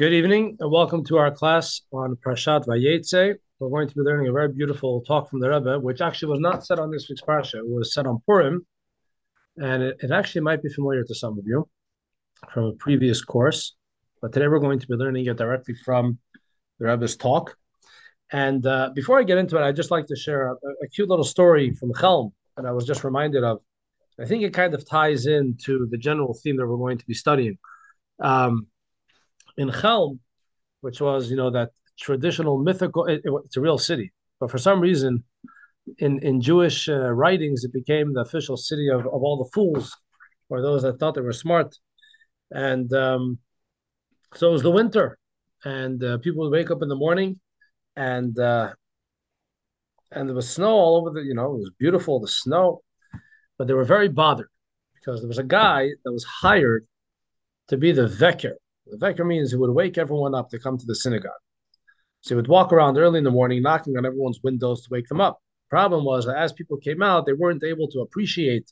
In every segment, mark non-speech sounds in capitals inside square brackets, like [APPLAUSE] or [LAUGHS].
Good evening and welcome to our class on Parshat Vayetze. We're going to be learning a very beautiful talk from the Rebbe, which actually was not said on this week's Parsha. It was said on Purim, and it, it, actually might be familiar to some of you from a previous course. But today we're going to be learning it directly from the Rebbe's talk. And uh, before I get into it, I'd just like to share a, a cute little story from Chelm that I was just reminded of. I think it kind of ties into the general theme that we're going to be studying. Um, in Chelm, which was you know that traditional mythical. It, it, it's a real city, but for some reason, in in Jewish uh, writings, it became the official city of, of all the fools, or those that thought they were smart, and um, so it was the winter, and uh, people would wake up in the morning, and uh, and there was snow all over the. You know, it was beautiful the snow, but they were very bothered because there was a guy that was hired to be the veker the Veker means he would wake everyone up to come to the synagogue. So he would walk around early in the morning, knocking on everyone's windows to wake them up. Problem was that as people came out, they weren't able to appreciate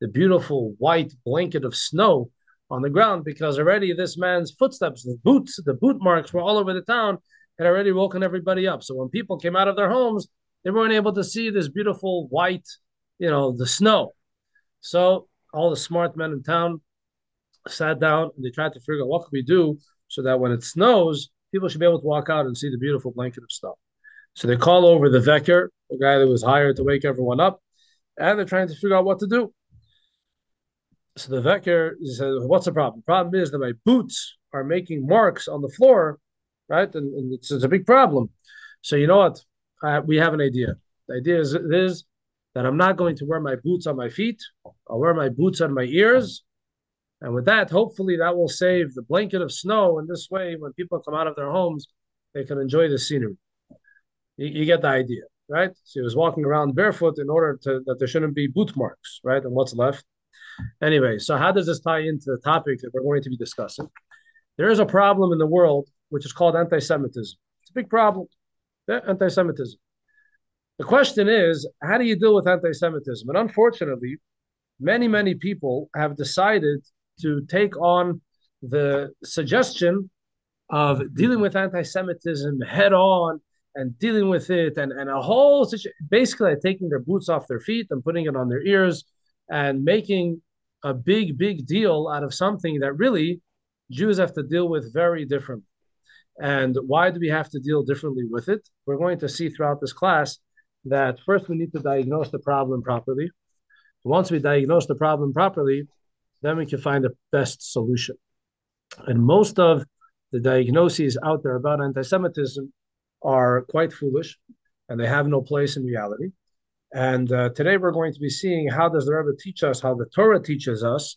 the beautiful white blanket of snow on the ground because already this man's footsteps, the boots, the boot marks were all over the town, had already woken everybody up. So when people came out of their homes, they weren't able to see this beautiful white, you know, the snow. So all the smart men in town sat down and they tried to figure out what can we do so that when it snows, people should be able to walk out and see the beautiful blanket of snow. So they call over the veker, the guy that was hired to wake everyone up, and they're trying to figure out what to do. So the veker says, "What's the problem? The problem is that my boots are making marks on the floor, right? And, and it's, it's, a big problem. So you know what? I, we have an idea. The idea is, is that I'm not going to wear my boots on my feet. I'll wear my boots on my ears, and with that, hopefully, that will save the blanket of snow. And this way, when people come out of their homes, they can enjoy the scenery. You, you get the idea, right? So he was walking around barefoot in order to that there shouldn't be boot marks, right? And what's left. Anyway, so how does this tie into the topic that we're going to be discussing? There is a problem in the world which is called anti-Semitism. It's a big problem. Yeah, anti-Semitism. The question is, how do you deal with anti-Semitism? And unfortunately, many, many people have decided to take on the suggestion of dealing with anti-Semitism head on and dealing with it and, and a whole situation, basically like taking their boots off their feet and putting it on their ears and making a big, big deal out of something that really Jews have to deal with very differently. And why do we have to deal differently with it? We're going to see throughout this class that first we need to diagnose the problem properly. Once we diagnose the problem properly, then we can find the best solution. And most of the diagnoses out there about anti Semitism are quite foolish and they have no place in reality. And uh, today we're going to be seeing how does the Rebbe teach us, how the Torah teaches us,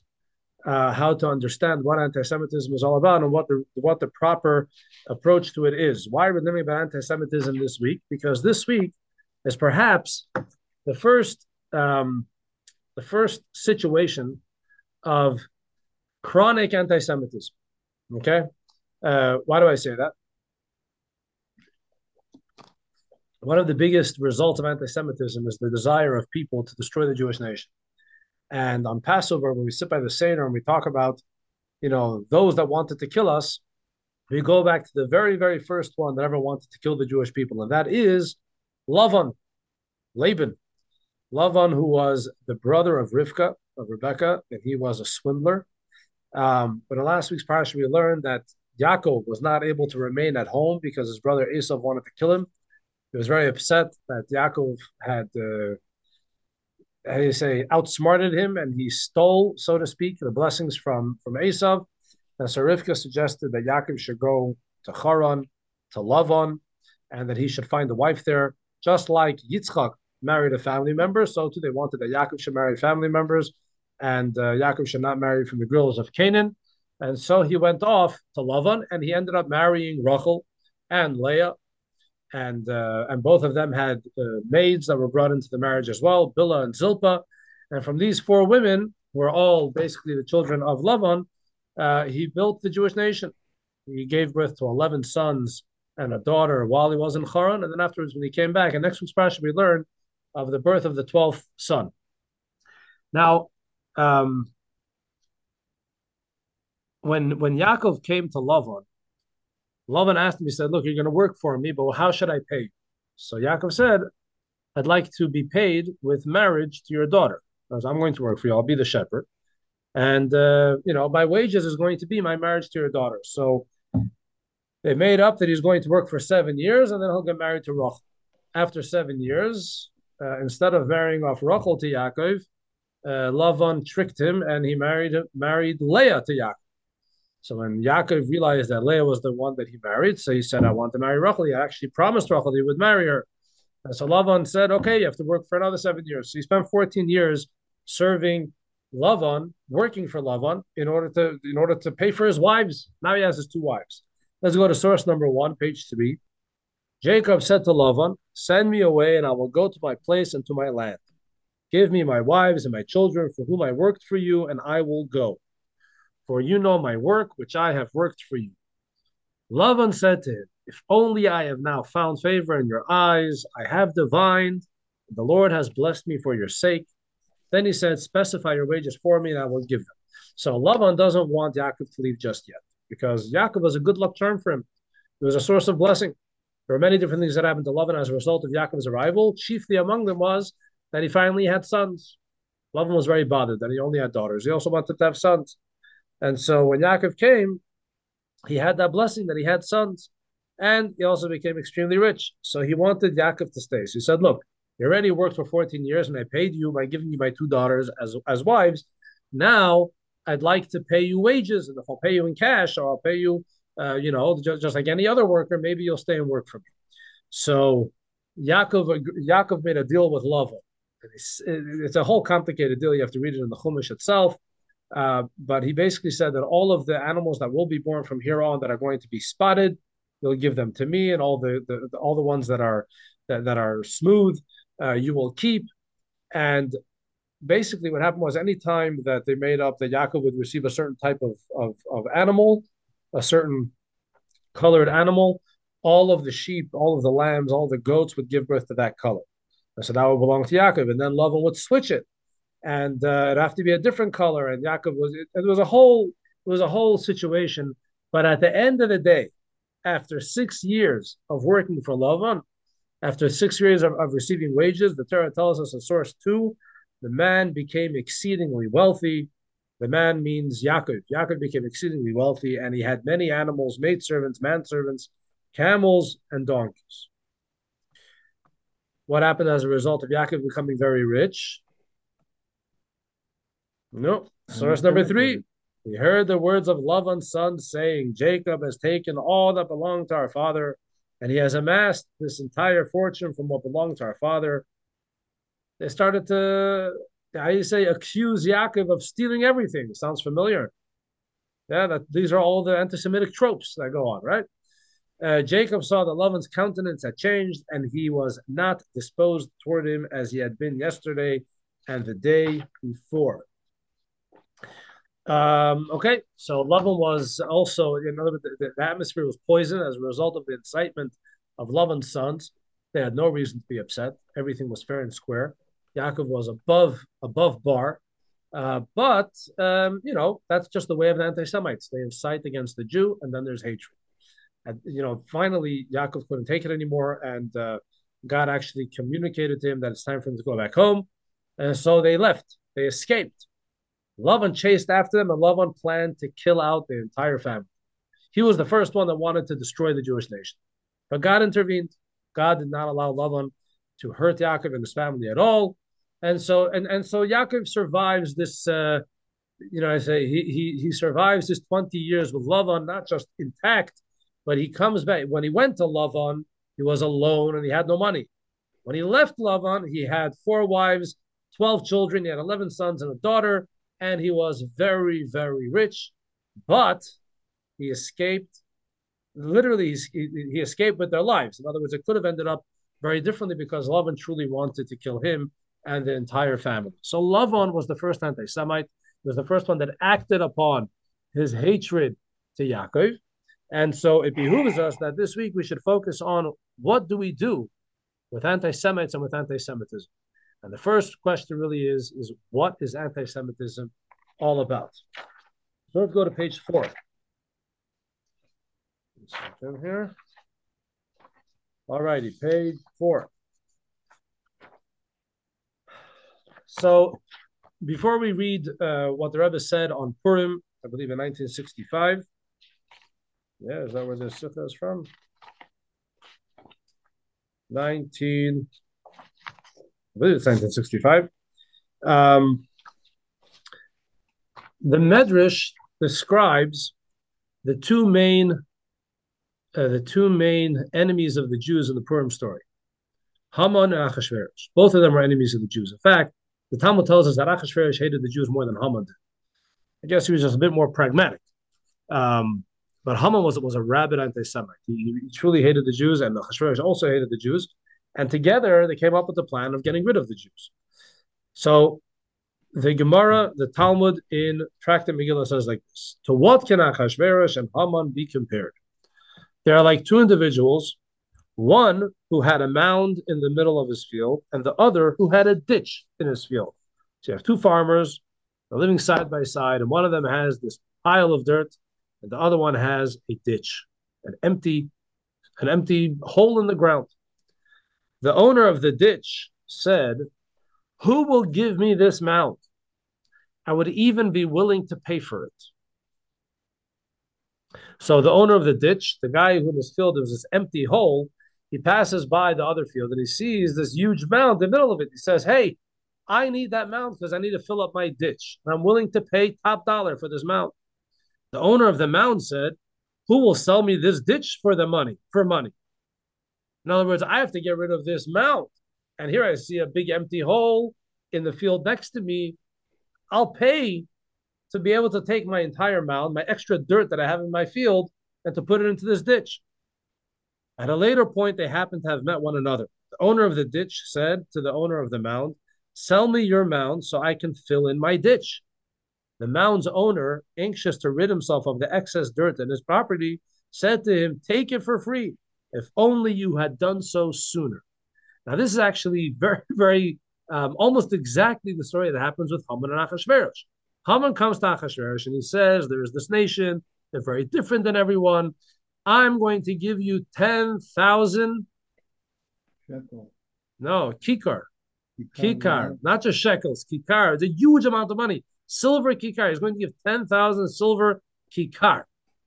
uh, how to understand what anti-Semitism is all about and what the what the proper approach to it is. Why are we learning about anti-Semitism this week? Because this week is perhaps the first um, the first situation of chronic anti Semitism. Okay? Uh, why do I say that? One of the biggest results of anti Semitism is the desire of people to destroy the Jewish nation. And on Passover, when we sit by the Seder and we talk about, you know, those that wanted to kill us, we go back to the very, very first one that ever wanted to kill the Jewish people, and that is Lavan, Laban. Lavan, who was the brother of Rivka, of Rebecca, and he was a swindler. Um, but in last week's parsha, we learned that Yaakov was not able to remain at home because his brother Esau wanted to kill him. He was very upset that Yaakov had, uh, how do you say, outsmarted him, and he stole, so to speak, the blessings from from Esau. And so Rivka suggested that Yaakov should go to Haran, to Lavan, and that he should find a wife there, just like Yitzchak married a family member. So too, they wanted that Yaakov should marry family members and uh, Yaakov should not marry from the girls of Canaan. And so he went off to Lavan, and he ended up marrying Rachel and Leah, and uh, and both of them had uh, maids that were brought into the marriage as well, Bilhah and Zilpah. And from these four women, who were all basically the children of Lavan, uh, he built the Jewish nation. He gave birth to eleven sons and a daughter while he was in Haran, and then afterwards, when he came back, and next week's parsha we learn of the birth of the twelfth son. Now, um, when when Yaakov came to Lavan, Lavan asked him, he said, Look, you're going to work for me, but how should I pay you? So Yaakov said, I'd like to be paid with marriage to your daughter. Because I'm going to work for you. I'll be the shepherd. And, uh, you know, my wages is going to be my marriage to your daughter. So they made up that he's going to work for seven years and then he'll get married to Rachel. After seven years, uh, instead of marrying off Rachel to Yaakov, uh, Lavan tricked him and he married married Leah to Yaakov. So when Yaakov realized that Leah was the one that he married, so he said, I want to marry Rachel. He actually promised Rachel he would marry her. And so Lavan said, okay, you have to work for another seven years. So he spent 14 years serving Lavan, working for Lavan in order to in order to pay for his wives. Now he has his two wives. Let's go to source number one, page three. Jacob said to Lavan, Send me away, and I will go to my place and to my land. Give me my wives and my children for whom I worked for you, and I will go. For you know my work, which I have worked for you. Lavan said to him, If only I have now found favor in your eyes, I have divined, the Lord has blessed me for your sake. Then he said, Specify your wages for me, and I will give them. So Lavan doesn't want Yaakov to leave just yet because Yaakov was a good luck charm for him. It was a source of blessing. There were many different things that happened to Lavan as a result of Yaakov's arrival. Chiefly among them was that he finally had sons. Lavan was very bothered that he only had daughters. He also wanted to have sons. And so when Yaakov came, he had that blessing that he had sons. And he also became extremely rich. So he wanted Yaakov to stay. So he said, Look, you already worked for 14 years and I paid you by giving you my two daughters as, as wives. Now I'd like to pay you wages. And if I'll pay you in cash or I'll pay you, uh, you know, just, just like any other worker, maybe you'll stay and work for me. So Yaakov, Yaakov made a deal with Lavan. It's, it's, a whole complicated deal. You have to read it in the Chumash itself. Uh, but he basically said that all of the animals that will be born from here on that are going to be spotted, you'll give them to me, and all the, the, the all the ones that are that, that are smooth, uh, you will keep. And basically, what happened was any time that they made up that Yaakov would receive a certain type of, of, of animal, a certain colored animal, all of the sheep, all of the lambs, all the goats would give birth to that color. So that would belong to Yaakov, and then Lavan would switch it, and uh, it'd have to be a different color. And Yaakov was it, it was a whole it was a whole situation. But at the end of the day, after six years of working for Lavan, after six years of, of receiving wages, the Torah tells us in source two, the man became exceedingly wealthy. The man means Yaakov. Yaakov became exceedingly wealthy, and he had many animals, maidservants, manservants, camels, and donkeys. What happened as a result of Yaakov becoming very rich? No. Source number three. We heard the words of Lavan's son saying, Jacob has taken all that belonged to our father, and he has amassed this entire fortune from what belonged to our father. They started to, how you say, accuse Yaakov of stealing everything. Sounds familiar. Yeah, that these are all the anti-Semitic tropes that go on, right? Uh, Jacob saw that Lavan's countenance had changed, and he was not disposed toward him as he had been yesterday and the day before. Um, okay, so Lavan was also, in other words, the, the, atmosphere was poisoned as a result of the incitement of Lavan's sons. They had no reason to be upset. Everything was fair and square. Yaakov was above above bar, uh, but um, you know that's just the way of the anti-Semites. They incite against the Jew, and then there's hatred. And you know, finally, Yaakov couldn't take it anymore, and uh, God actually communicated to him that it's time for him to go back home, and so they left. They escaped. Lavan chased after them, and Lavan planned to kill out the entire family. He was the first one that wanted to destroy the Jewish nation, but God intervened. God did not allow Lavan to hurt Yaakov and his family at all, and so and and so Yaakov survives this. Uh, you know, I say he he he survives this twenty years with Lavan, not just intact, but he comes back. When he went to Lavan, he was alone and he had no money. When he left Lavan, he had four wives, 12 children, he had 11 sons and a daughter, and he was very, very rich. But he escaped, literally, he, he escaped with their lives. In other words, it could have ended up very differently because Lavan truly wanted to kill him and the entire family. So Lavan was the first anti Semite. He was the first one that acted upon his hatred to Yaakov. And so it behooves us that this week we should focus on what do we do with anti-Semites and with anti-Semitism. And the first question really is, is what is anti-Semitism all about? So let's go to page four. here. All righty, page four. So before we read uh, what the Rebbe said on Purim, I believe in 1965. Yeah, is that where the Sifta is from? 19, I believe it's 1965. Um, the Medrash describes the two main uh, the two main enemies of the Jews in the Purim story, Haman and Achashverosh. Both of them were enemies of the Jews. In fact, the Talmud tells us that Achashverosh hated the Jews more than Haman did. I guess he was just a bit more pragmatic. Um, but Haman was was a rabid anti-Semite. He, he, truly hated the Jews, and the Achashverosh also hated the Jews. And together, they came up with the plan of getting rid of the Jews. So the Gemara, the Talmud in Tractate Megillah says like this: To what can Achashverosh and Haman be compared? They are like two individuals, one who had a mound in the middle of his field, and the other who had a ditch in his field. So you have two farmers, they're living side by side, and one of them has this pile of dirt, and the other one has a ditch, an empty, an empty hole in the ground. The owner of the ditch said, Who will give me this mound? I would even be willing to pay for it. So the owner of the ditch, the guy who was filled, was this empty hole, he passes by the other field and he sees this huge mound in the middle of it. He says, Hey, I need that mound because I need to fill up my ditch. And I'm willing to pay top dollar for this mound. The owner of the mound said, Who will sell me this ditch for the money? For money. In other words, I have to get rid of this mound. And here I see a big empty hole in the field next to me. I'll pay to be able to take my entire mound, my extra dirt that I have in my field, and to put it into this ditch. At a later point, they happened to have met one another. The owner of the ditch said to the owner of the mound, Sell me your mound so I can fill in my ditch. The mound's owner, anxious to rid himself of the excess dirt in his property, said to him, Take it for free, if only you had done so sooner. Now, this is actually [LAUGHS] very, very, um, almost exactly the story that happens with Haman and Achashverosh. Haman comes to Achashverosh and he says, There's this nation, they're very different than everyone. I'm going to give you 10,000. No, kikar. Kikar, kikar not just shekels, kikar. It's a huge amount of money. Silver kikar. He's going to give 10,000 silver kikar.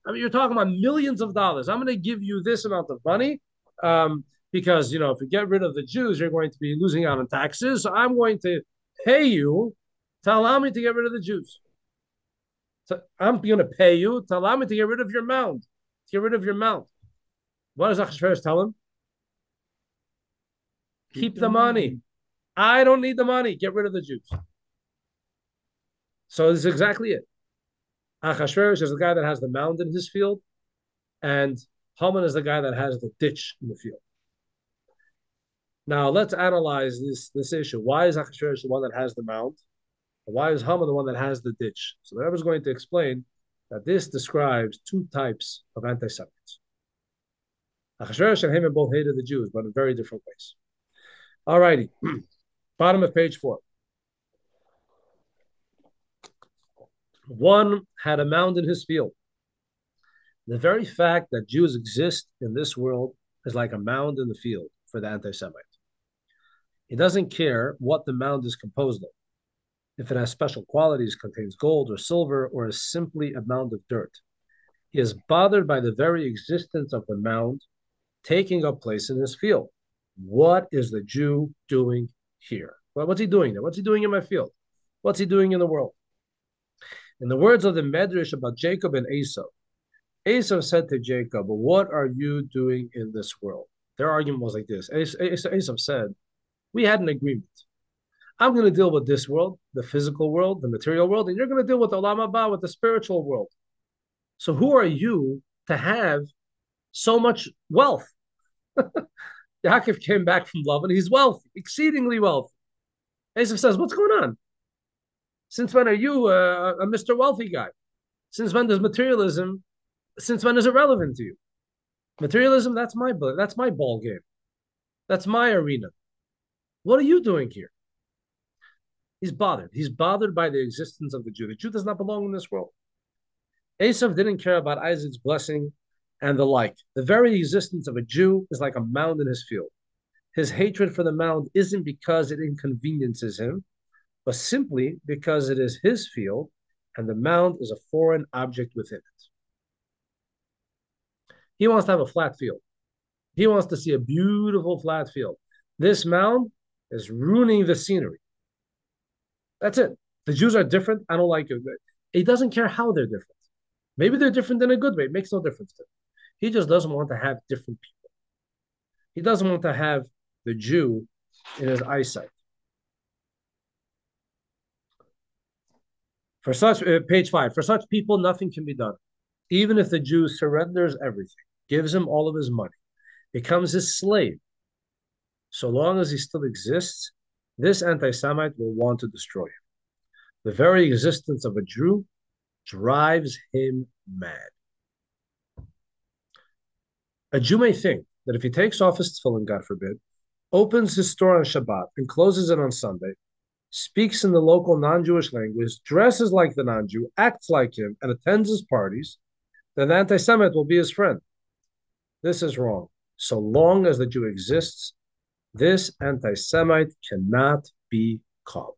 I mean, you're talking about millions of dollars. I'm going to give you this amount of money um, because, you know, if you get rid of the Jews, you're going to be losing out on taxes. So I'm going to pay you to allow me to get rid of the Jews. So I'm going to pay you to allow me to get rid of your mound, to get rid of your mound. What does Achashverosh tell him? Keep, Keep the, money. money. I don't need the money. Get rid of the Jews. So this is exactly it. Achashverosh is the guy that has the mound in his field, and Haman is the guy that has the ditch in the field. Now let's analyze this this issue. Why is Achashverosh the one that has the mound? Why is Haman the one that has the ditch? So the Rebbe is going to explain that this describes two types of anti-Semites. Achashverosh and Haman both hated the Jews, but in very different ways. All righty, [CLEARS THROAT] bottom of page four. One had a mound in his field. The very fact that Jews exist in this world is like a mound in the field for the anti Semite. He doesn't care what the mound is composed of if it has special qualities, contains gold or silver, or is simply a mound of dirt. He is bothered by the very existence of the mound taking up place in his field. What is the Jew doing here? What's he doing there? What's he doing in my field? What's he doing in the world? In the words of the Medrash about Jacob and Esau, Esau said to Jacob, What are you doing in this world? Their argument was like this Esau said, We had an agreement. I'm going to deal with this world, the physical world, the material world, and you're going to deal with Haba, with the spiritual world. So who are you to have so much wealth? [LAUGHS] Yaakov came back from love and he's wealthy, exceedingly wealthy. Esav says, what's going on? Since when are you uh, a Mr. Wealthy guy? Since when does materialism, since when is it relevant to you? Materialism, that's my that's my ball game. That's my arena. What are you doing here? He's bothered. He's bothered by the existence of the Jew. The Jew does not belong in this world. Esav didn't care about Isaac's blessing and the like. The very existence of a Jew is like a mound in his field. His hatred for the mound isn't because it inconveniences him, but simply because it is his field and the mound is a foreign object within it. He wants to have a flat field. He wants to see a beautiful flat field. This mound is ruining the scenery. That's it. The Jews are different. I don't like it. He doesn't care how they're different. Maybe they're different in a good way. It makes no difference to him. He just doesn't want to have different people. He doesn't want to have the Jew in his eyesight. For such, uh, page five, for such people, nothing can be done. Even if the Jew surrenders everything, gives him all of his money, becomes his slave, so long as he still exists, this anti Semite will want to destroy him. The very existence of a Jew drives him mad. A Jew may think that if he takes off his tefillin, God forbid, opens his store on Shabbat and closes it on Sunday, speaks in the local non-Jewish language, dresses like the non-Jew, acts like him, and attends his parties, then the anti-Semite will be his friend. This is wrong. So long as the Jew exists, this anti-Semite cannot be called.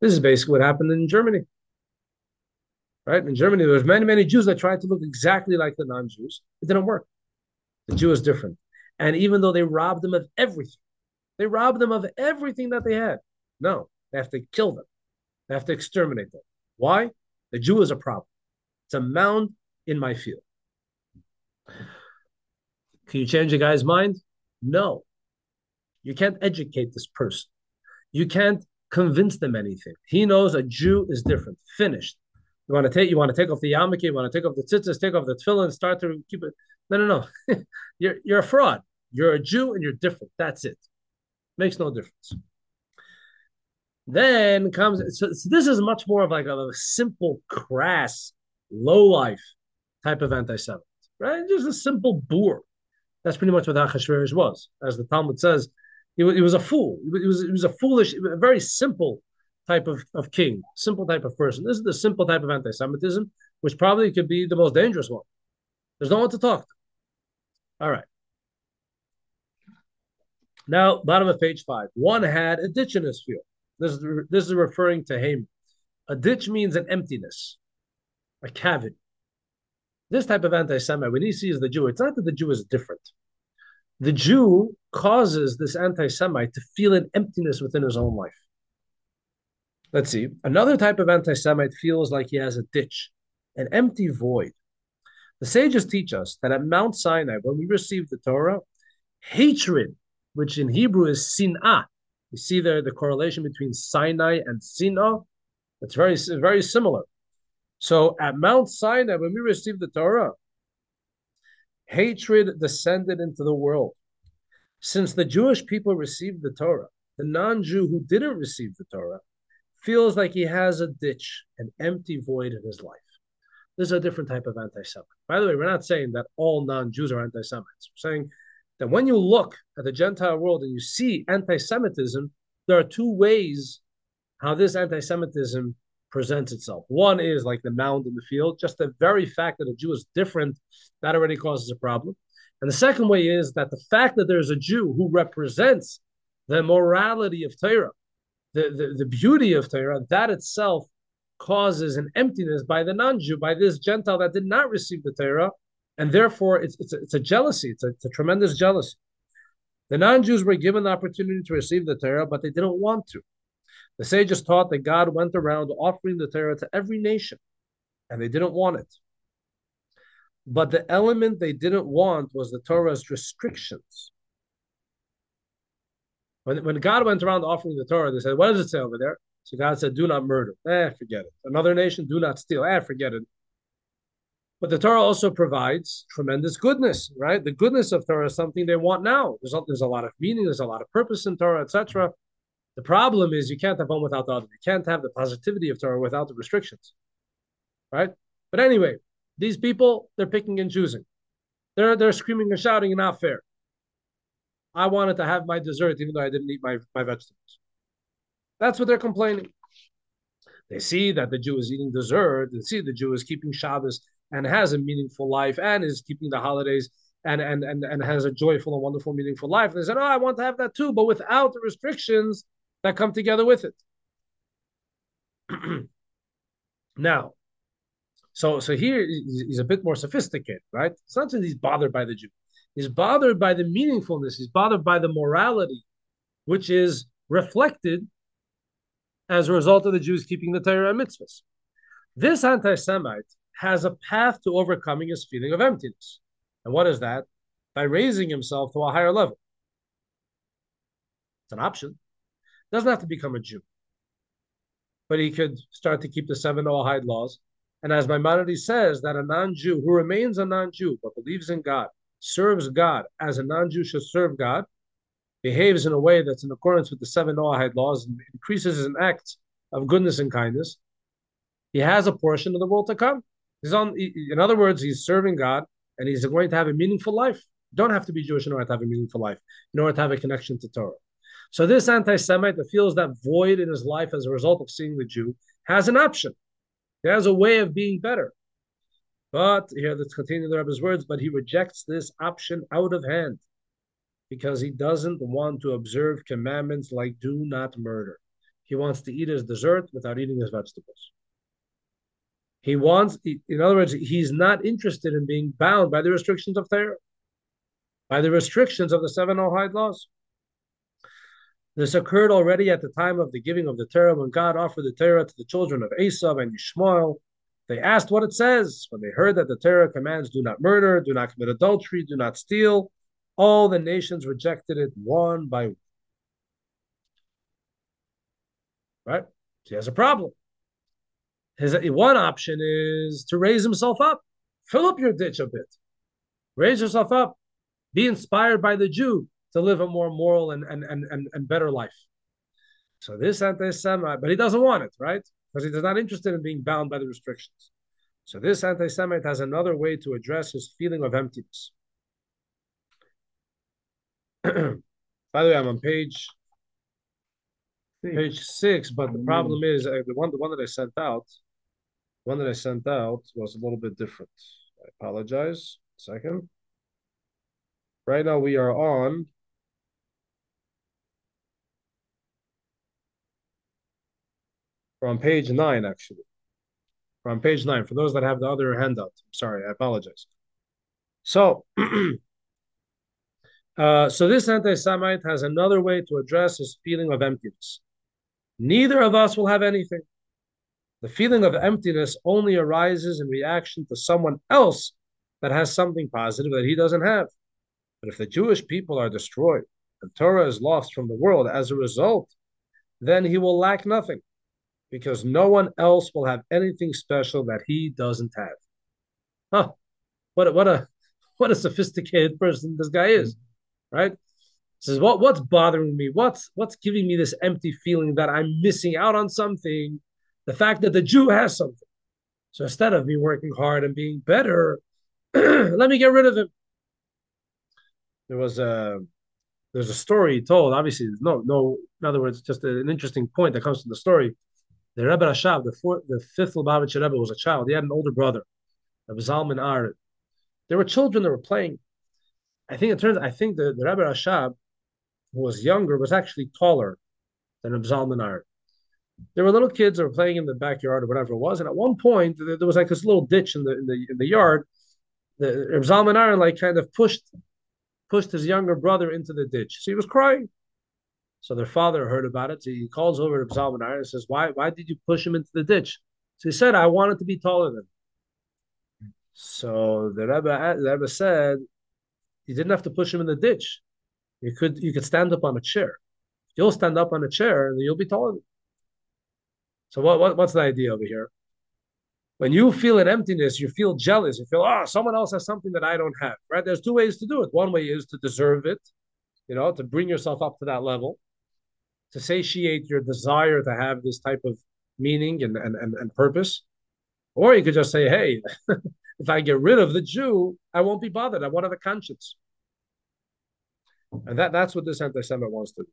This is basically what happened in Germany. Right? In Germany, there was many, many Jews that tried to look exactly like the non-Jews. It didn't work. The Jew is different. And even though they robbed them of everything, they rob them of everything that they had. No, they have to kill them. They have to exterminate them. Why? The Jew is a problem. It's a mound in my field. Can you change a guy's mind? No. You can't educate this person. You can't convince them anything. He knows a Jew is different. Finished. You want to take you want to take off the yarmulke, you want to take off the tzitzis, take off the tefillin, start to keep it. No, no, no. [LAUGHS] you're you're a fraud. You're a Jew and you're different. That's it. Makes no difference. Then comes so, so this is much more of like a, a simple, crass, low life type of anti-Semite, right? Just a simple boor. That's pretty much what Achashverosh was, as the Talmud says. He, he was a fool. He was, he was a foolish, a very simple type of, of king, simple type of person. This is the simple type of anti-Semitism, which probably could be the most dangerous one. There's no one to talk to. All right. Now, bottom of page five. One had a ditch in his field. This is, this is referring to Haman. A ditch means an emptiness, a cavity. This type of anti-Semite, when he sees the Jew, it's not that the Jew is different. The Jew causes this anti-Semite to feel an emptiness within his own life. Let's see. Another type of anti-Semite feels like he has a ditch, an empty void. The sages teach us that at Mount Sinai, when we received the Torah, hatred, which in Hebrew is sin'ah, you see there the correlation between Sinai and sin'ah. It's very, very similar. So at Mount Sinai, when we received the Torah, hatred descended into the world. Since the Jewish people received the Torah, the non Jew who didn't receive the Torah feels like he has a ditch, an empty void in his life. This is a different type of anti Semite. By the way, we're not saying that all non Jews are anti Semites. We're saying that when you look at the Gentile world and you see anti Semitism, there are two ways how this anti Semitism presents itself. One is like the mound in the field, just the very fact that a Jew is different, that already causes a problem. And the second way is that the fact that there's a Jew who represents the morality of Torah, the, the, the beauty of Torah, that itself causes an emptiness by the non-Jew, by this Gentile that did not receive the Torah, and therefore it's, it's, a, it's a jealousy, it's a, it's a tremendous jealousy. The non-Jews were given the opportunity to receive the Torah, but they didn't want to. The sages taught that God went around offering the Torah to every nation, and they didn't want it. But the element they didn't want was the Torah's restrictions. When, when God went around offering the Torah, they said, What does it say over there? So God said, Do not murder. Eh, forget it. Another nation, do not steal. Eh, forget it. But the Torah also provides tremendous goodness, right? The goodness of Torah is something they want now. There's a, there's a lot of meaning, there's a lot of purpose in Torah, etc. The problem is you can't have one without the other. You can't have the positivity of Torah without the restrictions, right? But anyway, these people they're picking and choosing. They're they're screaming and shouting and not fair. I wanted to have my dessert even though I didn't eat my, my vegetables. That's what they're complaining. They see that the Jew is eating dessert. They see the Jew is keeping Shabbos. And has a meaningful life and is keeping the holidays and and and, and has a joyful and wonderful, meaningful life. And they said, Oh, I want to have that too, but without the restrictions that come together with it. [CLEARS THROAT] now, so so here he's a bit more sophisticated, right? It's not that he's bothered by the Jew. He's bothered by the meaningfulness. He's bothered by the morality, which is reflected as a result of the Jews keeping the Torah and mitzvahs. This anti-Semite has a path to overcoming his feeling of emptiness. And what is that? By raising himself to a higher level. It's an option. Doesn't have to become a Jew. But he could start to keep the seven Noahide laws. And as Maimonides says, that a non-Jew who remains a non-Jew but believes in God, serves God as a non-Jew should serve God, behaves in a way that's in accordance with the seven Noahide laws, and increases in acts of goodness and kindness, he has a portion of the world to come. He's on. In other words, he's serving God, and he's going to have a meaningful life. Don't have to be Jewish in order to have a meaningful life, in order to have a connection to Torah. So this anti-Semite that feels that void in his life as a result of seeing the Jew has an option. He has a way of being better. But here, let's continue the Rebbe's words. But he rejects this option out of hand because he doesn't want to observe commandments like do not murder. He wants to eat his dessert without eating his vegetables. He wants, in other words, he's not interested in being bound by the restrictions of Torah, by the restrictions of the seven Noahide laws. This occurred already at the time of the giving of the Torah when God offered the Torah to the children of Esav and Ishmael. They asked what it says. When they heard that the Torah commands do not murder, do not commit adultery, do not steal, all the nations rejected it one by one. Right? So he has a problem. His one option is to raise himself up, fill up your ditch a bit, raise yourself up, be inspired by the Jew to live a more moral and and and and, and better life. So this anti-Semite, but he doesn't want it, right? Because he's not interested in being bound by the restrictions. So this anti-Semite has another way to address his feeling of emptiness. [CLEARS THROAT] by the way, I'm on page page six, but the problem is uh, the one the one that I sent out one that I sent out was a little bit different. I apologize. Second. Right now we are on We're page nine, actually. We're page nine. For those that have the other handout, sorry, I apologize. So, [CLEARS THROAT] uh, so this anti-Semite has another way to address his feeling of emptiness. Neither of us will have anything. The feeling of emptiness only arises in reaction to someone else that has something positive that he doesn't have. But if the Jewish people are destroyed and Torah is lost from the world as a result, then he will lack nothing because no one else will have anything special that he doesn't have. Huh. What a, what a what a sophisticated person this guy is, right? Says what what's bothering me? What's what's giving me this empty feeling that I'm missing out on something the fact that the Jew has something. So instead of me working hard and being better, [CLEARS THROAT] let me get rid of him. There was a there's a story told. Obviously, no no. In other words, just an interesting point that comes from the story. The Rebbe Rashab, the fourth, the fifth Lubavitcher Rebbe, was a child. He had an older brother, Rebbe Zalman Aron. There were children that were playing. I think it turns. I think the, the Rebbe Rashab, who was younger, was actually taller than Rebbe Zalman Aron there were little kids that were playing in the backyard or whatever it was, and at one point there was like this little ditch in the in the in the yard. The Zalman Aron like kind of pushed pushed his younger brother into the ditch, so he was crying. So their father heard about it. So he calls over to Zalman Aron and says, "Why why did you push him into the ditch?" So he said, "I wanted to be taller than." So the Rebbe, the Rebbe said, "You didn't have to push him in the ditch. You could you could stand up on a chair. You'll stand up on a chair and you'll be taller." So what, what what's the idea over here? When you feel an emptiness, you feel jealous. You feel, oh, someone else has something that I don't have. Right? There's two ways to do it. One way is to deserve it, you know, to bring yourself up to that level, to satiate your desire to have this type of meaning and and, and, and purpose. Or you could just say, hey, [LAUGHS] if I get rid of the Jew, I won't be bothered. I won't have a conscience. And that, that's what this anti-Semite wants to do.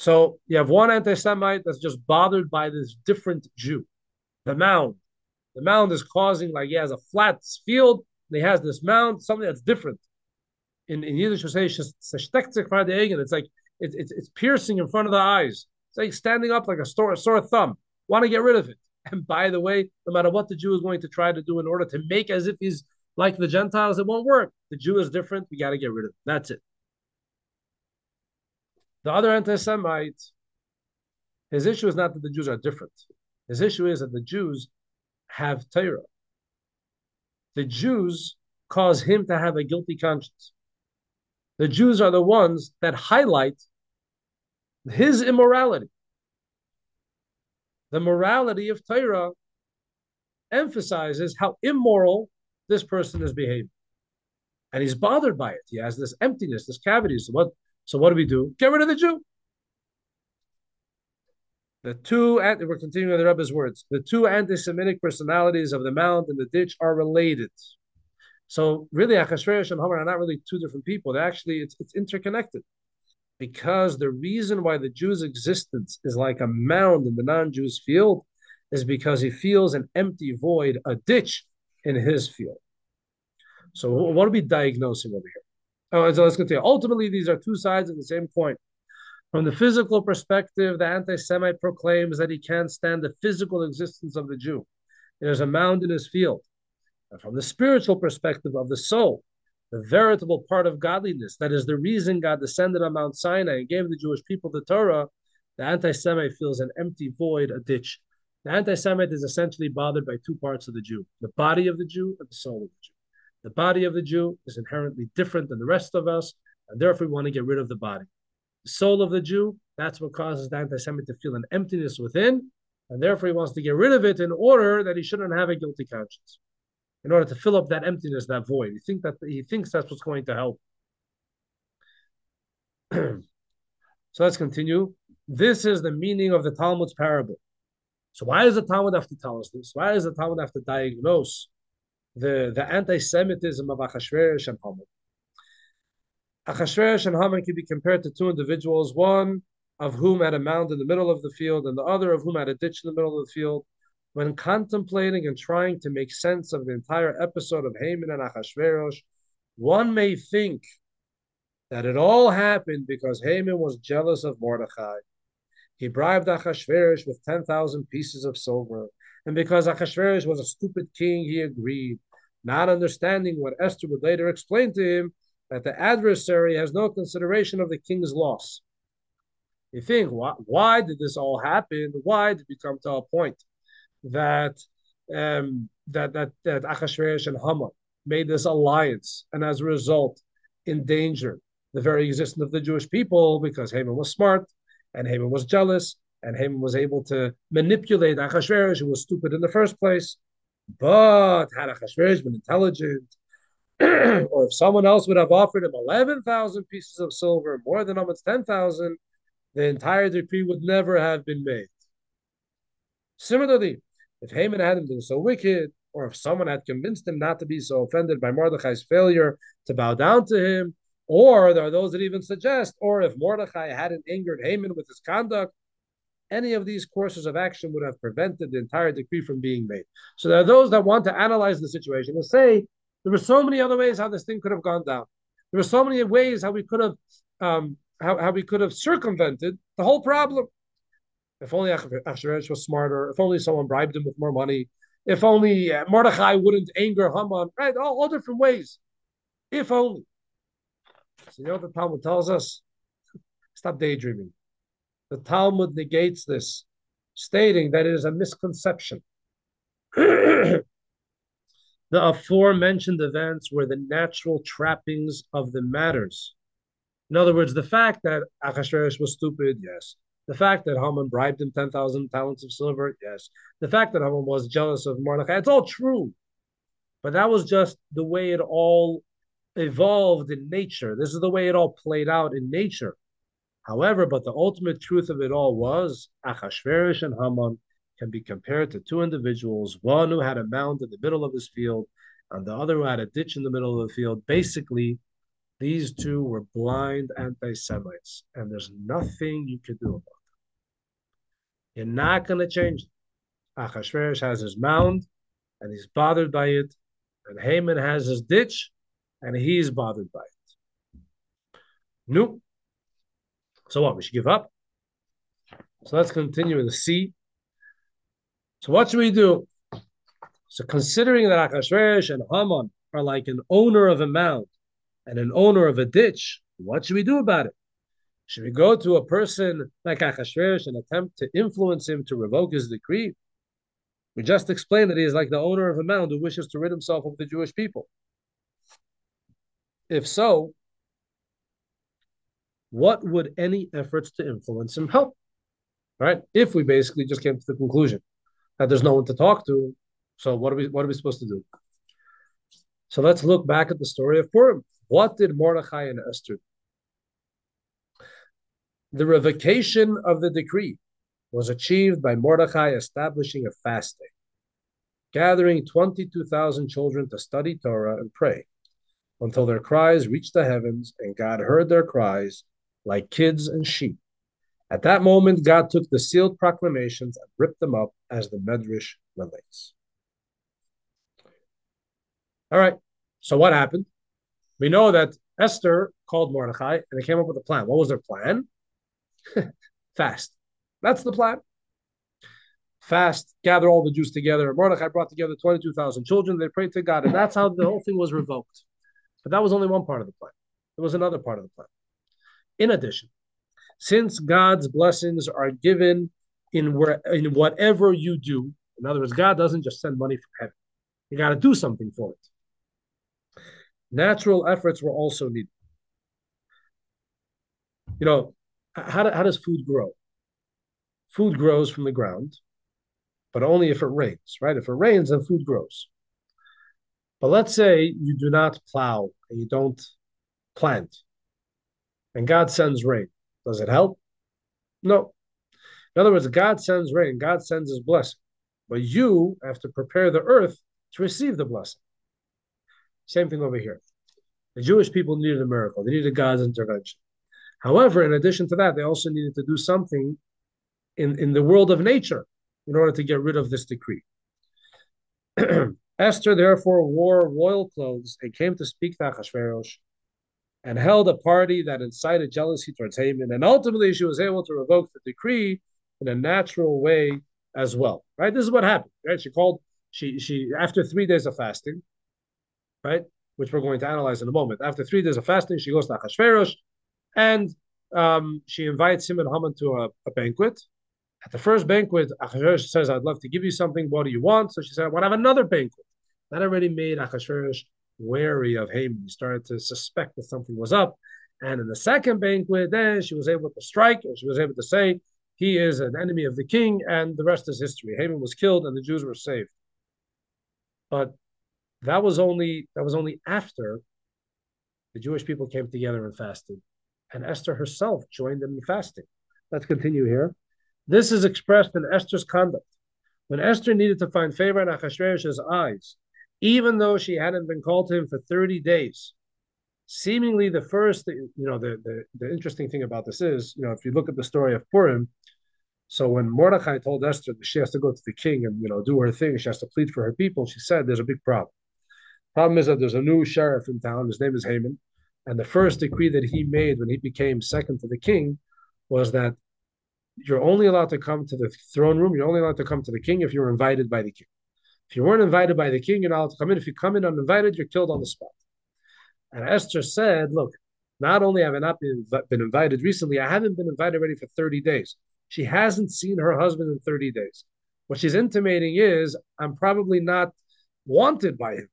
So you have one anti Semite that's just bothered by this different Jew, the mound, The mound is causing like he has a flat field, and he has this mound, something that's different. In, in Yiddish, we say it's like it, it's it's piercing in front of the eyes. It's like standing up like a sore, sore thumb. Want to get rid of it. [LAUGHS] And by the way, no matter what the Jew is going to try to do in order to make as if he's like the Gentiles, it won't work. The Jew is different. We got to get rid of it. That's it. The other anti-Semite, his issue is not that the Jews are different. His issue is that the Jews have Torah. The Jews cause him to have a guilty conscience. The Jews are the ones that highlight his immorality. The morality of Torah emphasizes how immoral this person is behaving. And he's bothered by it. He has this emptiness, this cavity. So what so what do we do? Get rid of the Jew. The two, and we're continuing the Rebbe's words. The two anti-Semitic personalities of the mound and the ditch are related. So really, Achashverosh and Haman are not really two different people. They're actually it's, it's interconnected, because the reason why the Jew's existence is like a mound in the non-Jew's field is because he feels an empty void, a ditch in his field. So what are we diagnosing over here? Oh, so let's continue. Ultimately, these are two sides of the same coin. From the physical perspective, the anti Semite proclaims that he can't stand the physical existence of the Jew. There's a mound in his field. And from the spiritual perspective of the soul, the veritable part of godliness, that is the reason God descended on Mount Sinai and gave the Jewish people the Torah, the anti Semite feels an empty void, a ditch. The anti Semite is essentially bothered by two parts of the Jew the body of the Jew and the soul of the Jew. The body of the Jew is inherently different than the rest of us, and therefore we want to get rid of the body the soul of the Jew, that's what causes the anti-Semite to feel an emptiness within, and therefore he wants to get rid of it in order that he shouldn't have a guilty conscience, in order to fill up that emptiness, that void. He think that he thinks that's what's going to help. [CLEARS THROAT] so let's continue. This is the meaning of the Talmud's parable. So why does the Talmud have to tell us this? Why does the Talmud have to diagnose the, the anti-Semitism of Achashverosh and Haman? Achashverosh and Haman can be compared to two individuals, one of whom had a mound in the middle of the field, and the other of whom had a ditch in the middle of the field. When contemplating and trying to make sense of the entire episode of Haman and Achashverosh, one may think that it all happened because Haman was jealous of Mordechai. He bribed Achashverosh with 10,000 pieces of silver. And because Achashverosh was a stupid king, he agreed, not understanding what Esther would later explain to him that the adversary has no consideration of the king's loss. You think, why, why did this all happen? Why did we come to a point that um, that that that Achashverosh and Haman made this alliance, and as a result, endangered the very existence of the Jewish people because Haman was smart and Haman was jealous and Haman was able to manipulate Achashverosh, who was stupid in the first place. But had Achashverosh been intelligent [CLEARS THROAT] or if someone else would have offered him 11,000 pieces of silver, more than almost 10,000, the entire decree would never have been made. Similarly, if Haman hadn't been so wicked, or if someone had convinced him not to be so offended by Mordechai's failure to bow down to him, or there are those that even suggest, or if Mordechai hadn't angered Haman with his conduct, any of these courses of action would have prevented the entire decree from being made. So there are those that want to analyze the situation and say there were so many other ways how this thing could have gone down. There were so many ways how we could have um, how, how we could have circumvented the whole problem. If only Achashverosh was smarter. If only someone bribed him with more money. If only uh, Mordechai wouldn't anger Haman. Right, all, all different ways. If only. So you know what the Talmud tells us? Stop daydreaming. The Talmud negates this, stating that it is a misconception [CLEARS THROAT] The aforementioned events were the natural trappings of the matters. In other words, the fact that Achashverosh was stupid, yes. The fact that Haman bribed him 10,000 talents of silver, yes. The fact that Haman was jealous of Mordechai, it's all true. But that was just the way it all evolved in nature. This is the way it all played out in nature. However, but the ultimate truth of it all was Achashverosh and Haman can be compared to two individuals, one who had a mound in the middle of his field and the other who had a ditch in the middle of the field. Basically, these two were blind anti Semites, and there's nothing you can do about it. You're not going to change it. Achashverosh has his mound, and he's bothered by it, and Haman has his ditch, and he's bothered by it. No. So what? We should give up. So let's continue with the C. So what should we do? So considering that Achashverosh and Haman are like an owner of a mound and an owner of a ditch, what should we do about it? Should we go to a person like Achashverosh and attempt to influence him to revoke his decree? We just explained that he is like the owner of a mound who wishes to rid himself of the Jewish people. If so, what would any efforts to influence him help? Right? If we basically just came to the conclusion that there's no one to talk to, so what are we what are we supposed to do? So let's look back at the story of Purim. What did Mordechai and Esther do? The revocation of the decree was achieved by Mordechai establishing a fast day, gathering 22,000 children to study Torah and pray until their cries reached the heavens and God heard their cries like kids and sheep. At that moment, God took the sealed proclamations and ripped them up, as the Medrash relates. All right, so what happened? We know that Esther called Mordechai and they came up with a plan. What was their plan? [LAUGHS] Fast. That's the plan. Fast, gather all the Jews together. Mordechai brought together 22,000 children. They prayed to God, and that's how the whole thing was revoked. But that was only one part of the plan. There was another part of the plan. In addition, since God's blessings are given in where in whatever you do, in other words, God doesn't just send money from heaven. You got to do something for it. Natural efforts were also needed. You know, how, how does food grow? food grows from the ground, but only if it rains, right? If it rains, then food grows. But let's say you do not plow and you don't plant, and God sends rain. Does it help? No. In other words, God sends rain, God sends his blessing, but you have to prepare the earth to receive the blessing. Same thing over here. The Jewish people needed a miracle, they needed God's intervention. However, in addition to that, they also needed to do something in, in the world of nature in order to get rid of this decree. [CLEARS THROAT] Esther therefore wore royal clothes and came to speak to Achashverosh and held a party that incited jealousy towards Haman. And ultimately, she was able to revoke the decree in a natural way as well. Right? This is what happened. Right? She called. She she after three days of fasting, right, which we're going to analyze in a moment. After three days of fasting, she goes to Achashverosh, and um, she invites him and Haman to a, a banquet. At the first banquet, Achashverosh says, I'd love to give you something. What do you want? So she said, I want to have another banquet. That already made Achashverosh wary of Haman. He started to suspect that something was up. And in the second banquet, then she was able to strike, she was able to say, he is an enemy of the king, and the rest is history. Haman was killed, and the Jews were saved. But that was only that was only after the Jewish people came together and fasted, and Esther herself joined them in fasting. Let's continue here. This is expressed in Esther's conduct. When Esther needed to find favor in Achashverosh's eyes, even though she hadn't been called to him for 30 days, seemingly the first, you know, the, the, the interesting thing about this is, you know, if you look at the story of Purim, so when Mordechai told Esther that she has to go to the king and, you know, do her thing, she has to plead for her people, she said there's a big problem. Problem is that there's a new sheriff in town, his name is Haman, and the first decree that he made when he became second to the king was that you're only allowed to come to the throne room. You're only allowed to come to the king if you're invited by the king. If you weren't invited by the king, you're not allowed to come in. If you come in uninvited, you're killed on the spot. And Esther said, Look, not only have I not been, been invited recently, I haven't been invited already for 30 days. She hasn't seen her husband in 30 days. What she's intimating is, I'm probably not wanted by him.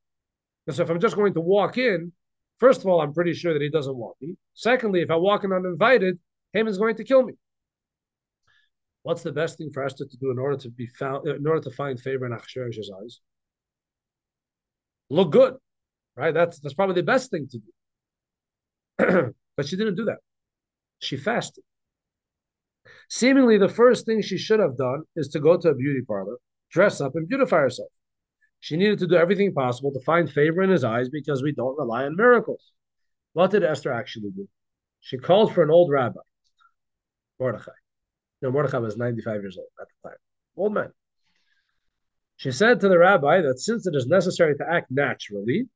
And so if I'm just going to walk in, first of all, I'm pretty sure that he doesn't want me. Secondly, if I walk in uninvited, Haman's going to kill me. What's the best thing for Esther to do in order to be found, in order to find favor in Achashverosh's eyes? Look good, right? That's that's probably the best thing to do. [CLEARS THROAT] but she didn't do that. She fasted. Seemingly, the first thing she should have done is to go to a beauty parlor, dress up, and beautify herself. She needed to do everything possible to find favor in his eyes because we don't rely on miracles. What did Esther actually do? She called for an old rabbi, Mordechai. Know, Mordechai was 95 years old at the time. Old man. She said to the rabbi that since it is necessary to act naturally,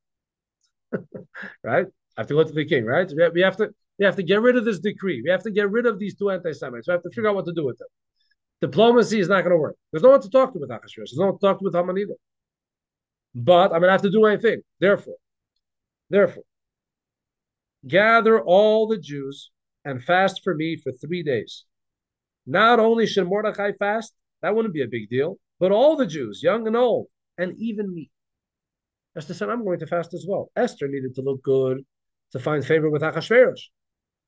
[LAUGHS] right? I have to go to the king, right? We have to we have to get rid of this decree. We have to get rid of these two anti-Semites. We have to figure out what to do with them. Diplomacy is not going to work. There's no one to talk to with Achashverosh. There's no one to talk to with Haman either. But I'm going to have to do my thing. Therefore, therefore, gather all the Jews and fast for me for three days. Not only should Mordechai fast, that wouldn't be a big deal, but all the Jews, young and old, and even me. Esther said, I'm going to fast as well. Esther needed to look good to find favor with Achashverosh.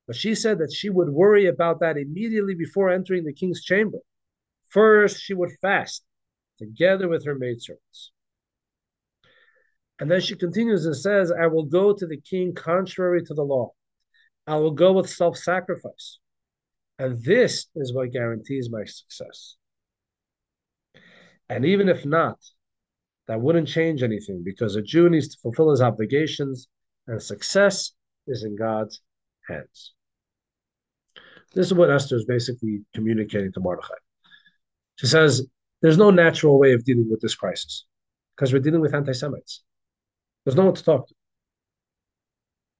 But she said that she would worry about that immediately before entering the king's chamber. First, she would fast together with her maidservants. And then she continues and says, I will go to the king contrary to the law. I will go with self sacrifice. And this is what guarantees my success. And even if not, that wouldn't change anything because a Jew needs to fulfill his obligations, and success is in God's hands. This is what Esther is basically communicating to Mordechai. She says, There's no natural way of dealing with this crisis because we're dealing with anti Semites. There's no one to talk to.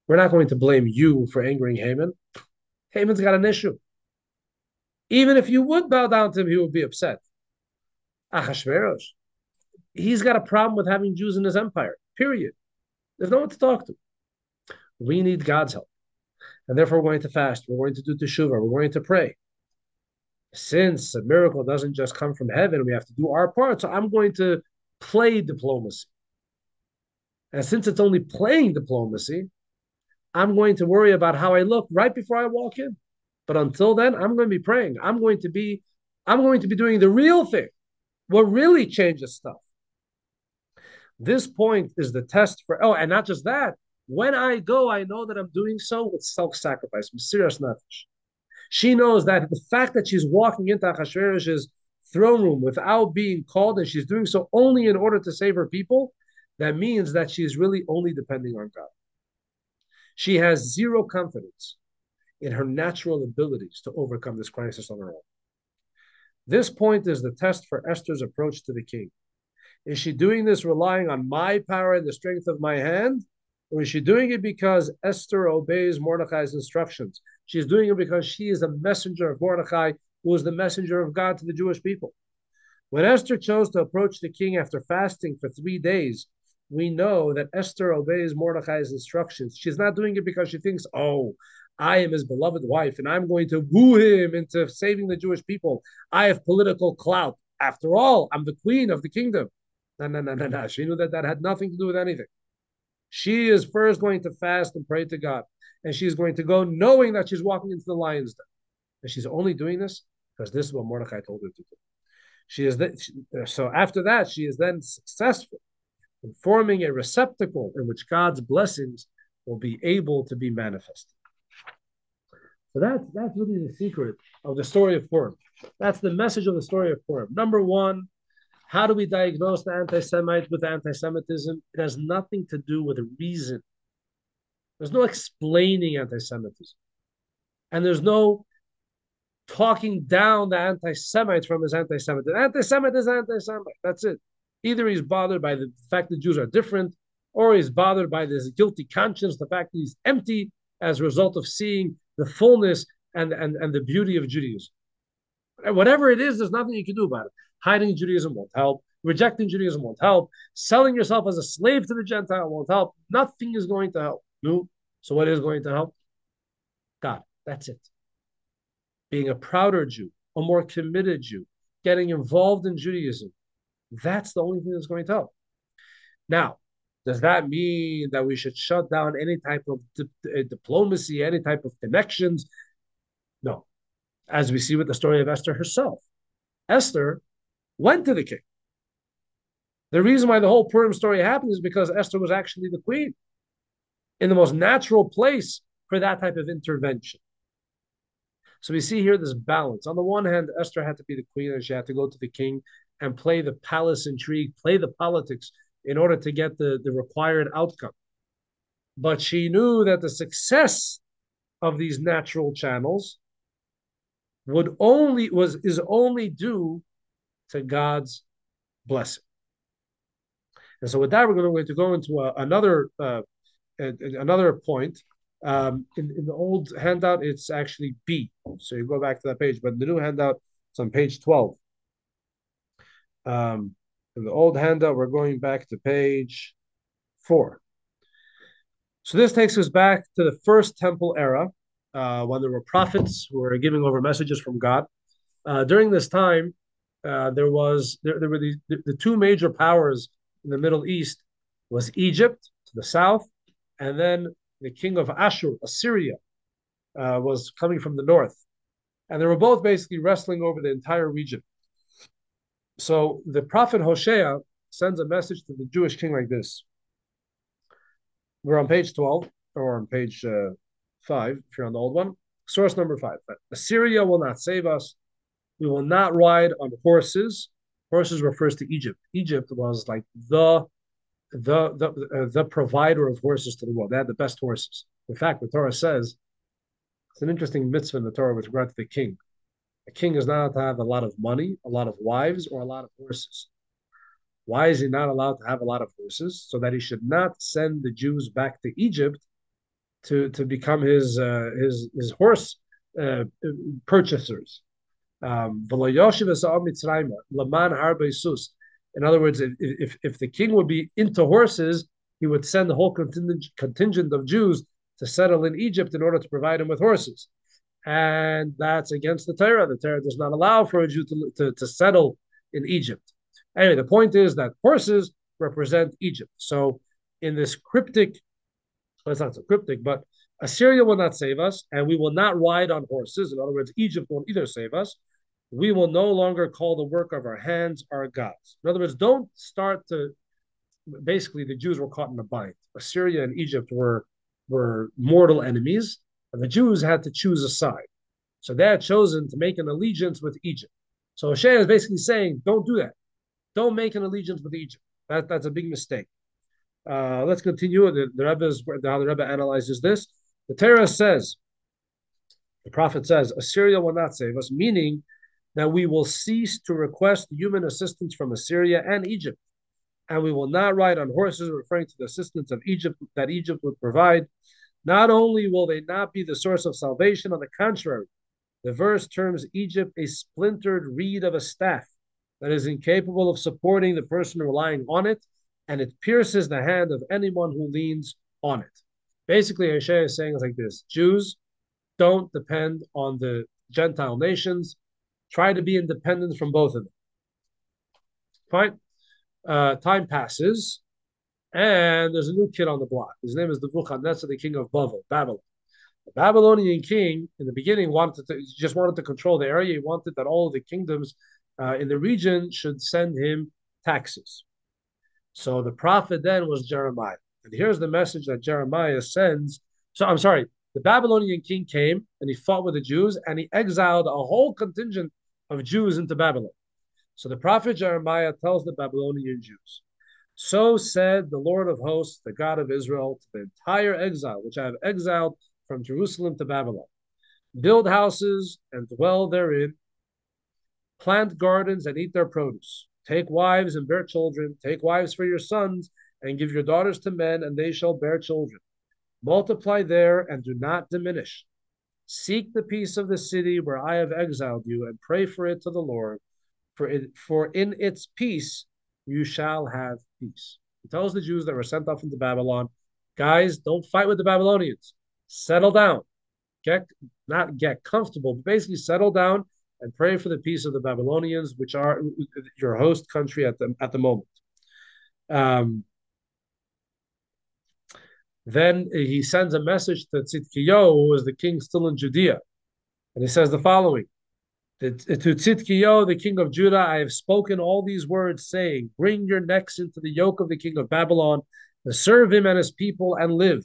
We're not going to blame you for angering Haman. Haman's got an issue. Even if you would bow down to him, he would be upset. Achashverosh, he's got a problem with having Jews in his empire, period. There's no one to talk to. We need God's help. And therefore, we're going to fast. We're going to do teshuvah. We're going to pray. Since a miracle doesn't just come from heaven, we have to do our part. So I'm going to play diplomacy. And since it's only playing diplomacy, I'm going to worry about how I look right before I walk in. But until then, I'm going to be praying. I'm going to be, I'm going to be doing the real thing, what really changes stuff. This point is the test for, oh, and not just that. When I go, I know that I'm doing so with self-sacrifice, mesirus nefesh. She knows that the fact that she's walking into Achashverosh's throne room without being called, and she's doing so only in order to save her people, that means that she is really only depending on God. She has zero confidence in her natural abilities to overcome this crisis on her own. This point is the test for Esther's approach to the king. Is she doing this relying on my power and the strength of my hand? Or is she doing it because Esther obeys Mordecai's instructions? She's doing it because she is a messenger of Mordecai, who is the messenger of God to the Jewish people. When Esther chose to approach the king after fasting for three days, we know that Esther obeys Mordecai's instructions. She's not doing it because she thinks, oh, I am his beloved wife and I'm going to woo him into saving the Jewish people. I have political clout. After all, I'm the queen of the kingdom. No, no, no, no, no. She knew that that had nothing to do with anything. She is first going to fast and pray to God. And she's going to go knowing that she's walking into the lion's den. And she's only doing this because this is what Mordecai told her to do. She is the, she, so after that, she is then successful in forming a receptacle in which God's blessings will be able to be manifested. So that's that's really the secret of the story of Purim. That's the message of the story of Purim. Number one, how do we diagnose the anti-Semite with anti-Semitism? It has nothing to do with reason. There's no explaining anti-Semitism, and there's no talking down the anti-Semite from his anti-Semitism. Anti-Semite is anti-Semite. That's it. Either he's bothered by the fact that Jews are different, or he's bothered by this guilty conscience, the fact that he's empty as a result of seeing the fullness and, and, and the beauty of Judaism. Whatever it is, there's nothing you can do about it. Hiding Judaism won't help. Rejecting Judaism won't help. Selling yourself as a slave to the Gentile won't help. Nothing is going to help. No. So what is going to help? God. That's it. Being a prouder Jew, a more committed Jew, getting involved in Judaism. That's the only thing that's going to help. Now, does that mean that we should shut down any type of di- diplomacy, any type of connections? No. As we see with the story of Esther herself, Esther went to the king. The reason why the whole Purim story happened is because Esther was actually the queen in the most natural place for that type of intervention. So we see here this balance. On the one hand, Esther had to be the queen and she had to go to the king and play the palace intrigue, play the politics in order to get the, the required outcome. But she knew that the success of these natural channels would only was is only due to God's blessing. And so with that, we're going to go into a, another uh, another point. Um, in, in, the old handout, it's actually B. So you go back to that page, but the new handout, it's on page 12. Um, in the old handout, we're going back to page four. So this takes us back to the first temple era, uh, when there were prophets who were giving over messages from God. Uh, during this time, uh, there was there, there were the, the two major powers in the Middle East was Egypt to the south, and then the king of Ashur, Assyria, uh, was coming from the north, and they were both basically wrestling over the entire region. So the prophet Hosea sends a message to the Jewish king like this. We're on page 12 or on page uh, 5, if you're on the old one. Source number 5. Assyria will not save us. We will not ride on horses. Horses refers to Egypt. Egypt was like the the the uh, the provider of horses to the world. They had the best horses. In fact, the Torah says it's an interesting mitzvah in the Torah with regard to the king. A king is not allowed to have a lot of money, a lot of wives, or a lot of horses. Why is he not allowed to have a lot of horses? So that he should not send the Jews back to Egypt to, to become his uh, his his horse uh, purchasers. Um, in other words, if, if, if the king would be into horses, he would send the whole contingent, contingent of Jews to settle in Egypt in order to provide him with horses and that's against the Torah. The Torah does not allow for a Jew to, to, to settle in Egypt. Anyway, the point is that horses represent Egypt. So in this cryptic, well, it's not so cryptic, but Assyria will not save us, and we will not ride on horses. In other words, Egypt won't either save us. We will no longer call the work of our hands our gods. In other words, don't start to. Basically, the Jews were caught in a bind. Assyria and Egypt were were mortal enemies, and the Jews had to choose a side. So they had chosen to make an allegiance with Egypt. So Hosea is basically saying, don't do that. Don't make an allegiance with Egypt. That, that's a big mistake. Uh, let's continue. The, the Rebbe's, how the Rebbe analyzes this. The Torah says, the prophet says, Assyria will not save us, meaning that we will cease to request human assistance from Assyria and Egypt. And we will not ride on horses, referring to the assistance of Egypt that Egypt would provide. Not only will they not be the source of salvation, on the contrary, the verse terms Egypt a splintered reed of a staff that is incapable of supporting the person relying on it, and it pierces the hand of anyone who leans on it. Basically, Hosea is saying like this Jews don't depend on the Gentile nations, try to be independent from both of them. Fine. Uh, time passes. And there's a new kid on the block. His name is Nebuchadnezzar, the king of Babylon. The Babylonian king, in the beginning, wanted to just wanted to control the area. He wanted that all the kingdoms uh, in the region should send him taxes. So the prophet then was Jeremiah. And here's the message that Jeremiah sends. So I'm sorry, the Babylonian king came and he fought with the Jews and he exiled a whole contingent of Jews into Babylon. So the prophet Jeremiah tells the Babylonian Jews, so said the Lord of hosts, the God of Israel, to the entire exile, which I have exiled from Jerusalem to Babylon. Build houses and dwell therein, plant gardens and eat their produce. Take wives and bear children. Take wives for your sons, and give your daughters to men, and they shall bear children. Multiply there and do not diminish. Seek the peace of the city where I have exiled you, and pray for it to the Lord, for it, for in its peace you shall have peace. He tells the Jews that were sent off into Babylon, guys, don't fight with the Babylonians. Settle down. Get not get comfortable, but basically settle down and pray for the peace of the Babylonians, which are your host country at the at the moment. Um, then he sends a message to Tzidkiyahu, who is the king still in Judea, and he says the following: to Tzidkiyahu, the king of Judah, I have spoken all these words, saying, Bring your necks into the yoke of the king of Babylon, to serve him and his people, and live.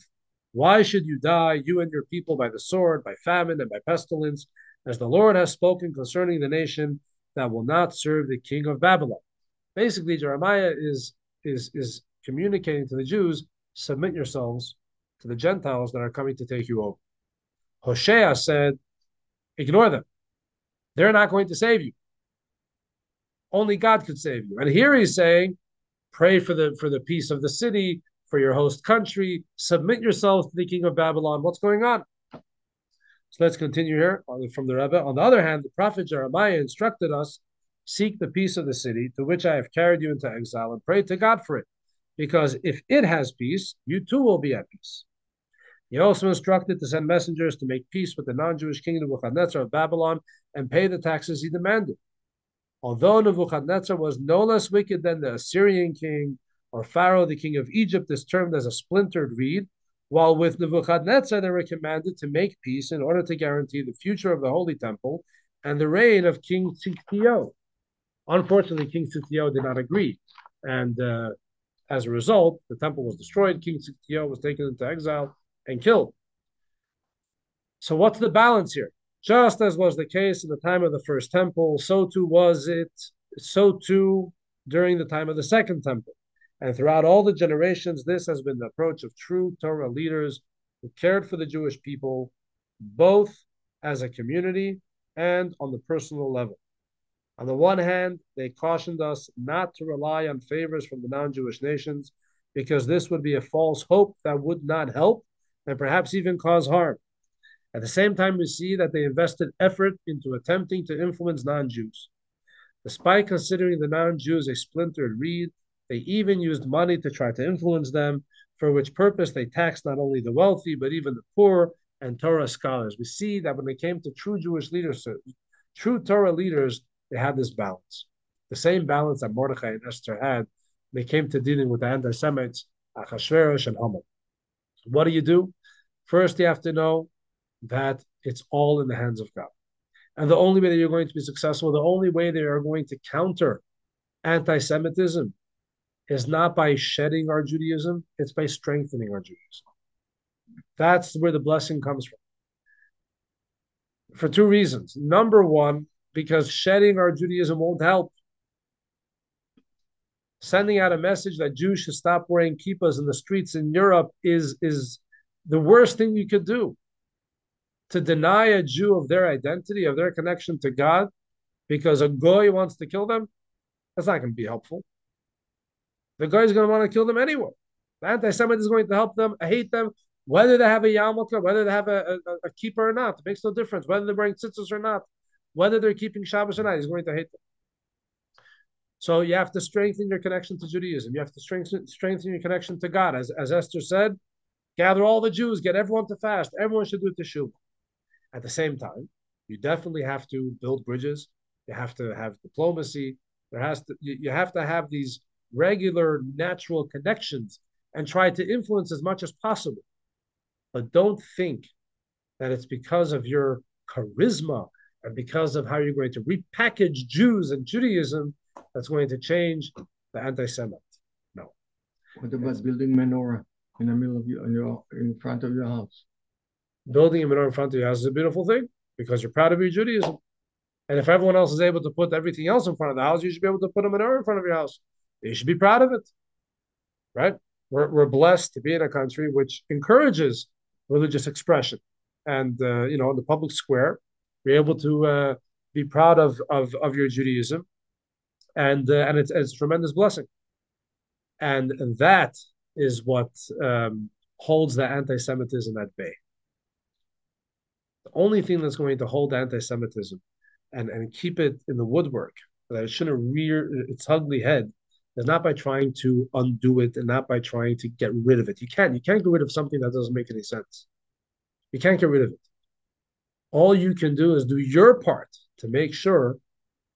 Why should you die, you and your people, by the sword, by famine, and by pestilence, as the Lord has spoken concerning the nation that will not serve the king of Babylon? Basically, Jeremiah is is is communicating to the Jews, submit yourselves to the Gentiles that are coming to take you over. Hosea said, ignore them. They're not going to save you. Only God could save you. And here he's saying, pray for the for the peace of the city, for your host country, submit yourself to the king of Babylon. What's going on? So let's continue here from the Rebbe. On the other hand, the prophet Jeremiah instructed us seek the peace of the city to which I have carried you into exile and pray to God for it. Because if it has peace, you too will be at peace. He also instructed to send messengers to make peace with the non Jewish king of Nebuchadnezzar of Babylon and pay the taxes he demanded. Although Nebuchadnezzar was no less wicked than the Assyrian king or Pharaoh, the king of Egypt, is termed as a splintered reed, while with Nebuchadnezzar they were commanded to make peace in order to guarantee the future of the Holy Temple and the reign of King Tzidkiyahu. Unfortunately, King Tzidkiyahu did not agree, and uh, as a result, the temple was destroyed. King Tzidkiyahu was taken into exile and killed. So, what's the balance here? Just as was the case in the time of the first temple, so too was it, so too during the time of the second temple. And throughout all the generations, this has been the approach of true Torah leaders who cared for the Jewish people, both as a community and on the personal level. On the one hand, they cautioned us not to rely on favors from the non Jewish nations because this would be a false hope that would not help and perhaps even cause harm. At the same time, we see that they invested effort into attempting to influence non Jews. Despite considering the non Jews a splintered reed, they even used money to try to influence them, for which purpose they taxed not only the wealthy, but even the poor and Torah scholars. We see that when it came to true Jewish leaders, true Torah leaders, they had this balance. The same balance that Mordechai and Esther had they came to dealing with the anti-Semites, Achashverosh and Haman. What do you do? First, you have to know that it's all in the hands of God. And the only way that you're going to be successful, the only way they are going to counter anti-Semitism is not by shedding our Judaism, it's by strengthening our Judaism. That's where the blessing comes from. For two reasons. Number one, because shedding our Judaism won't help. Sending out a message that Jews should stop wearing kippas in the streets in Europe is, is the worst thing you could do. To deny a Jew of their identity, of their connection to God, because a goy wants to kill them, that's not going to be helpful. The guy is going to want to kill them anyway. The anti-Semite is going to help them hate them, whether they have a yarmulke, whether they have a, a, a kippah or not. It makes no difference. Whether they're wearing tzitzis or not whether they're keeping Shabbos or not, he's going to hate them. So you have to strengthen your connection to Judaism. You have to strengthen strengthen your connection to God. As, as Esther said, gather all the Jews, get everyone to fast. Everyone should do teshuva. At the same time, you definitely have to build bridges. You have to have diplomacy. There has to you, you have to have these regular natural connections and try to influence as much as possible. But don't think that it's because of your charisma and because of how you're going to repackage Jews and Judaism, that's going to change the anti-Semite. No. What about building menorah in the middle of your, in, your, in front of your house? Building a menorah in front of your house is a beautiful thing because you're proud of your Judaism. And if everyone else is able to put everything else in front of the house, you should be able to put a menorah in front of your house. You should be proud of it, right? We're, we're blessed to be in a country which encourages religious expression. And, uh, you know, in the public square, be able to uh, be proud of, of, of your Judaism. And, uh, and it's, it's, a tremendous blessing. And that is what um, holds the anti Semitism at bay. The only thing that's going to hold anti Semitism and, and keep it in the woodwork, that it shouldn't rear its ugly head, is not by trying to undo it and not by trying to get rid of it. You can't. You can't get rid of something that doesn't make any sense. You can't get rid of it. All you can do is do your part to make sure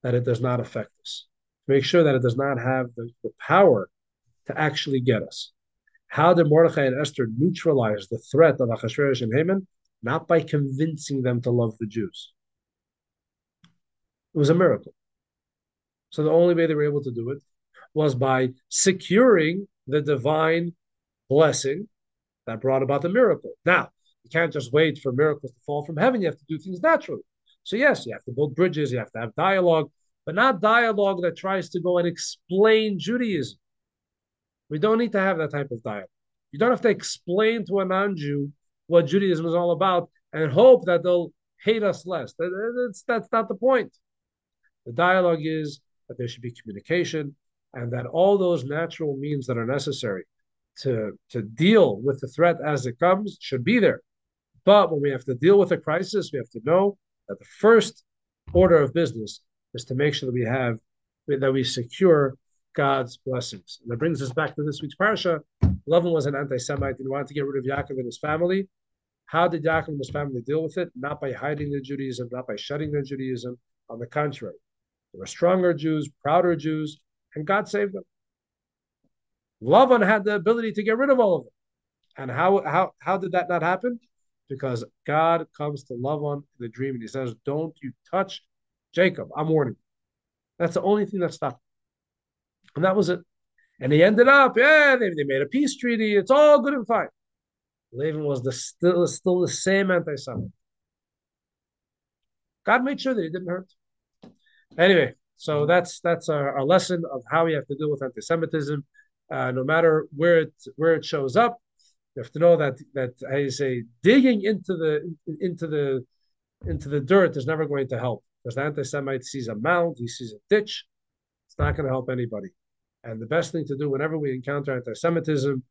that it does not affect us, make sure that it does not have the, the power to actually get us. How did Mordechai and Esther neutralize the threat of Achashverosh and Haman? Not by convincing them to love the Jews. It was a miracle. So the only way they were able to do it was by securing the divine blessing that brought about the miracle. Now, you can't just wait for miracles to fall from heaven. You have to do things naturally. So, yes, you have to build bridges, you have to have dialogue, but not dialogue that tries to go and explain Judaism. We don't need to have that type of dialogue. You don't have to explain to a non Jew what Judaism is all about and hope that they'll hate us less. That's, that's not the point. The dialogue is that there should be communication, and that all those natural means that are necessary to, to deal with the threat as it comes should be there. But when we have to deal with a crisis, we have to know that the first order of business is to make sure that we have that we secure God's blessings. And that brings us back to this week's parsha. Lavan was an anti-Semite and wanted to get rid of Yaakov and his family. How did Yaakov and his family deal with it? Not by hiding their Judaism, not by shutting their Judaism. On the contrary, they were stronger Jews, prouder Jews, and God saved them. Lavan had the ability to get rid of all of them. And how how how did that not happen? Because God comes to Lavan in the dream and he says, Don't you touch Jacob. I'm warning you. That's the only thing that stopped. And that was it. And he ended up, yeah, they, they made a peace treaty. It's all good and fine. Lavan was the still still the same anti-Semite. God made sure that he didn't hurt. Anyway, so that's that's our, our lesson of how we have to deal with anti-Semitism. Uh, no matter where it where it shows up, you have to know that that I say digging into the into the into the dirt is never going to help. Because the anti-Semite sees a mound, he sees a ditch. It's not going to help anybody. And the best thing to do whenever we encounter anti-Semitism,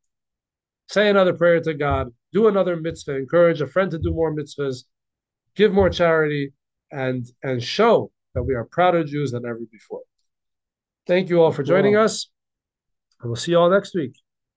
say another prayer to God, do another mitzvah, encourage a friend to do more mitzvahs, give more charity, and and show that we are prouder Jews than ever before. Thank you all for joining us, and we'll see you all next week.